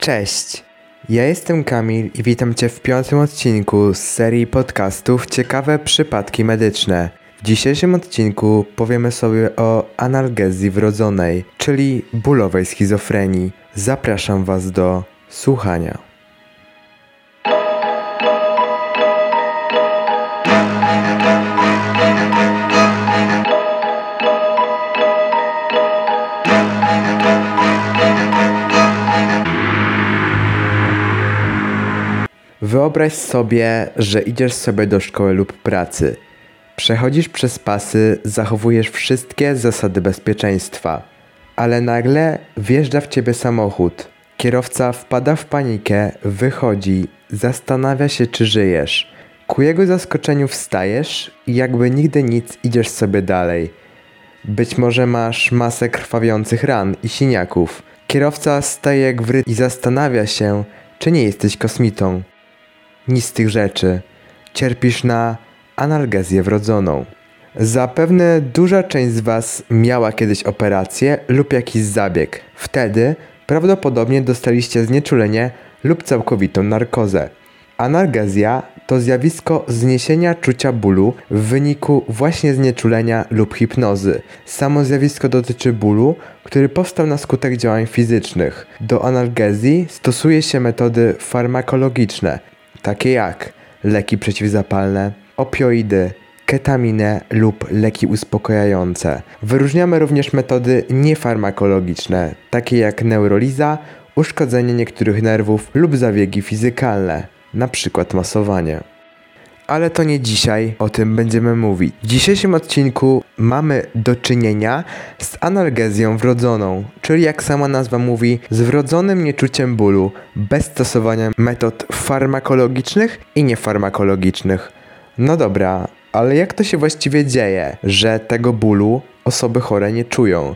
Cześć! Ja jestem Kamil i witam Cię w piątym odcinku z serii podcastów Ciekawe przypadki medyczne. W dzisiejszym odcinku powiemy sobie o analgezji wrodzonej, czyli bólowej schizofrenii. Zapraszam Was do słuchania. Wyobraź sobie, że idziesz sobie do szkoły lub pracy. Przechodzisz przez pasy, zachowujesz wszystkie zasady bezpieczeństwa, ale nagle wjeżdża w ciebie samochód. Kierowca wpada w panikę, wychodzi, zastanawia się, czy żyjesz. Ku jego zaskoczeniu wstajesz i jakby nigdy nic idziesz sobie dalej. Być może masz masę krwawiących ran i siniaków. Kierowca staje jak wry i zastanawia się, czy nie jesteś kosmitą. Nic z tych rzeczy. Cierpisz na analgezję wrodzoną. Zapewne duża część z Was miała kiedyś operację lub jakiś zabieg. Wtedy prawdopodobnie dostaliście znieczulenie lub całkowitą narkozę. Analgezja to zjawisko zniesienia czucia bólu w wyniku właśnie znieczulenia lub hipnozy. Samo zjawisko dotyczy bólu, który powstał na skutek działań fizycznych. Do analgezji stosuje się metody farmakologiczne, takie jak leki przeciwzapalne, opioidy, ketaminę lub leki uspokajające. Wyróżniamy również metody niefarmakologiczne, takie jak neuroliza, uszkodzenie niektórych nerwów lub zabiegi fizykalne, np. masowanie. Ale to nie dzisiaj o tym będziemy mówić. W dzisiejszym odcinku mamy do czynienia z analgezją wrodzoną, czyli jak sama nazwa mówi, z wrodzonym nieczuciem bólu bez stosowania metod farmakologicznych i niefarmakologicznych. No dobra, ale jak to się właściwie dzieje, że tego bólu osoby chore nie czują?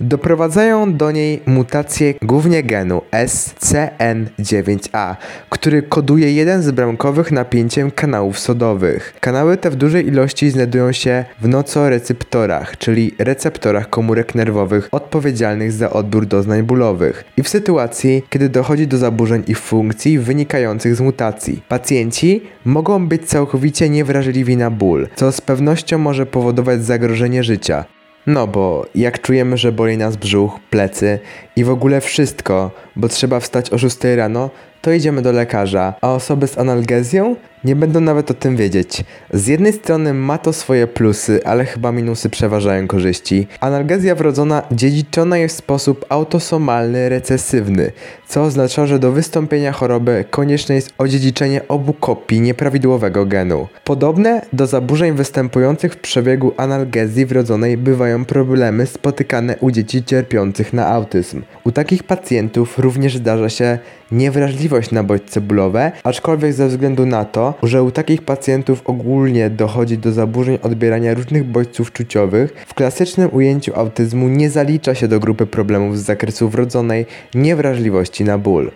Doprowadzają do niej mutacje głównie genu SCN9A, który koduje jeden z bramkowych napięciem kanałów sodowych. Kanały te w dużej ilości znajdują się w nocoreceptorach, czyli receptorach komórek nerwowych odpowiedzialnych za odbiór doznań bólowych i w sytuacji, kiedy dochodzi do zaburzeń ich funkcji wynikających z mutacji. Pacjenci mogą być całkowicie niewrażliwi na ból, co z pewnością może powodować zagrożenie życia. No bo jak czujemy, że boli nas brzuch, plecy i w ogóle wszystko, bo trzeba wstać o 6 rano, to idziemy do lekarza, a osoby z analgezją nie będą nawet o tym wiedzieć. Z jednej strony ma to swoje plusy, ale chyba minusy przeważają korzyści. Analgezja wrodzona dziedziczona jest w sposób autosomalny, recesywny, co oznacza, że do wystąpienia choroby konieczne jest odziedziczenie obu kopii nieprawidłowego genu. Podobne do zaburzeń występujących w przebiegu analgezji wrodzonej bywają problemy spotykane u dzieci cierpiących na autyzm. U takich pacjentów również zdarza się niewrażliwość na bodźce bólowe, aczkolwiek ze względu na to, że u takich pacjentów ogólnie dochodzi do zaburzeń odbierania różnych bodźców czuciowych, w klasycznym ujęciu autyzmu nie zalicza się do grupy problemów z zakresu wrodzonej niewrażliwości na ból.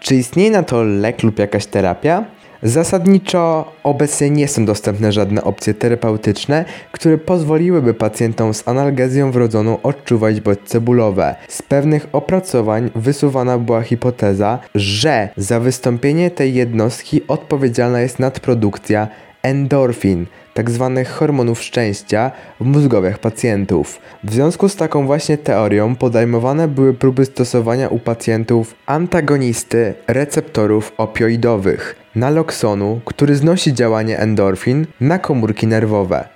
Czy istnieje na to lek lub jakaś terapia? Zasadniczo obecnie nie są dostępne żadne opcje terapeutyczne, które pozwoliłyby pacjentom z analgezją wrodzoną odczuwać bodźce bólowe. Z pewnych opracowań wysuwana była hipoteza, że za wystąpienie tej jednostki odpowiedzialna jest nadprodukcja endorfin, tzw. Tak hormonów szczęścia w mózgowiach pacjentów. W związku z taką właśnie teorią podejmowane były próby stosowania u pacjentów antagonisty receptorów opioidowych, naloksonu, który znosi działanie endorfin na komórki nerwowe.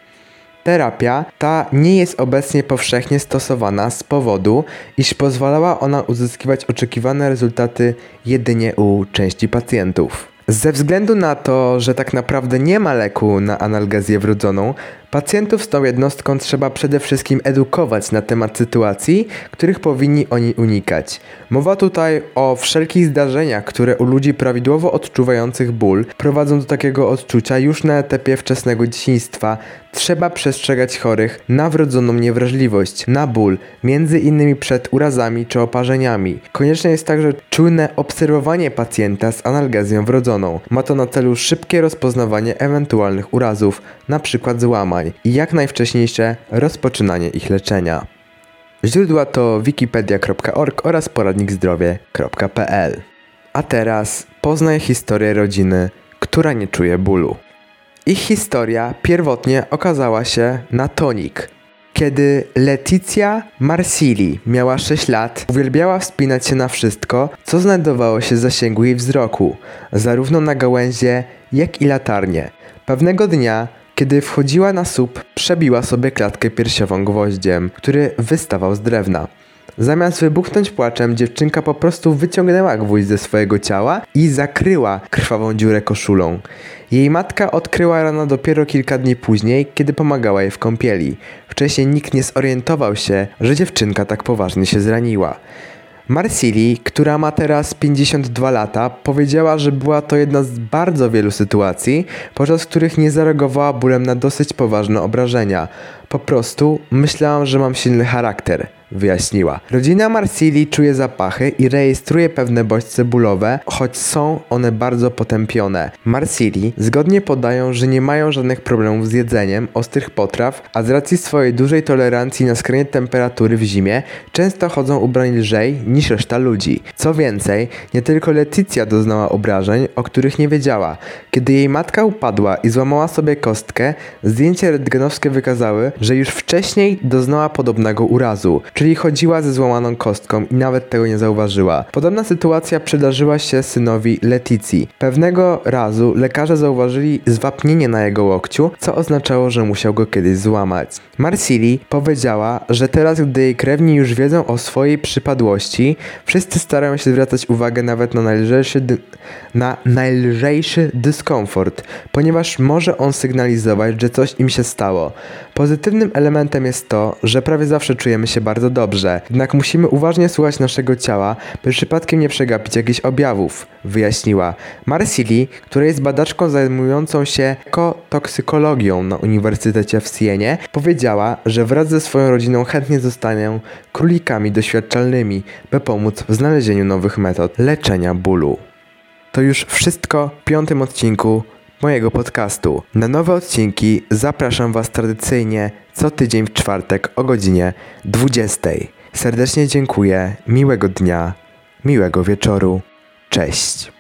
Terapia ta nie jest obecnie powszechnie stosowana z powodu, iż pozwalała ona uzyskiwać oczekiwane rezultaty jedynie u części pacjentów. Ze względu na to, że tak naprawdę nie ma leku na analgezję wrodzoną, pacjentów z tą jednostką trzeba przede wszystkim edukować na temat sytuacji, których powinni oni unikać. Mowa tutaj o wszelkich zdarzeniach, które u ludzi prawidłowo odczuwających ból prowadzą do takiego odczucia już na etapie wczesnego dzieciństwa. Trzeba przestrzegać chorych na wrodzoną niewrażliwość, na ból, między innymi przed urazami czy oparzeniami. Konieczne jest także czujne obserwowanie pacjenta z analgezją wrodzoną. Ma to na celu szybkie rozpoznawanie ewentualnych urazów, np. złamań i jak najwcześniejsze rozpoczynanie ich leczenia. Źródła to wikipedia.org oraz poradnikzdrowie.pl. A teraz poznaj historię rodziny, która nie czuje bólu. Ich historia pierwotnie okazała się na tonik. Kiedy Leticia Marsili miała 6 lat, uwielbiała wspinać się na wszystko, co znajdowało się w zasięgu jej wzroku, zarówno na gałęzie, jak i latarnie. Pewnego dnia, kiedy wchodziła na słup, przebiła sobie klatkę piersiową gwoździem, który wystawał z drewna. Zamiast wybuchnąć płaczem, dziewczynka po prostu wyciągnęła gwóźdź ze swojego ciała i zakryła krwawą dziurę koszulą. Jej matka odkryła rano dopiero kilka dni później, kiedy pomagała jej w kąpieli. Wcześniej nikt nie zorientował się, że dziewczynka tak poważnie się zraniła. Marsili, która ma teraz 52 lata, powiedziała, że była to jedna z bardzo wielu sytuacji, podczas których nie zareagowała bólem na dosyć poważne obrażenia. Po prostu myślałam, że mam silny charakter, wyjaśniła. Rodzina Marsili czuje zapachy i rejestruje pewne bodźce bólowe, choć są one bardzo potępione. Marsili zgodnie podają, że nie mają żadnych problemów z jedzeniem ostrych potraw, a z racji swojej dużej tolerancji na skrajne temperatury w zimie, często chodzą ubrani lżej niż reszta ludzi. Co więcej, nie tylko Leticia doznała obrażeń, o których nie wiedziała. Kiedy jej matka upadła i złamała sobie kostkę, zdjęcia rentgenowskie wykazały, że już wcześniej doznała podobnego urazu, czyli chodziła ze złamaną kostką i nawet tego nie zauważyła. Podobna sytuacja przydarzyła się synowi Leticji. Pewnego razu lekarze zauważyli zwapnienie na jego łokciu, co oznaczało, że musiał go kiedyś złamać. Marsili powiedziała, że teraz, gdy jej krewni już wiedzą o swojej przypadłości, wszyscy starają się zwracać uwagę nawet na najlżejszy, na najlżejszy dyskomfort, ponieważ może on sygnalizować, że coś im się stało. Pozytywnym elementem jest to, że prawie zawsze czujemy się bardzo dobrze, jednak musimy uważnie słuchać naszego ciała, by przypadkiem nie przegapić jakichś objawów, wyjaśniła. Marsili, która jest badaczką zajmującą się ekotoksykologią na Uniwersytecie w Sienie, powiedziała, że wraz ze swoją rodziną chętnie zostaną królikami doświadczalnymi, by pomóc w znalezieniu nowych metod leczenia bólu. To już wszystko w piątym odcinku mojego podcastu. Na nowe odcinki zapraszam Was tradycyjnie co tydzień w czwartek o godzinie 20. Serdecznie dziękuję, miłego dnia, miłego wieczoru. Cześć.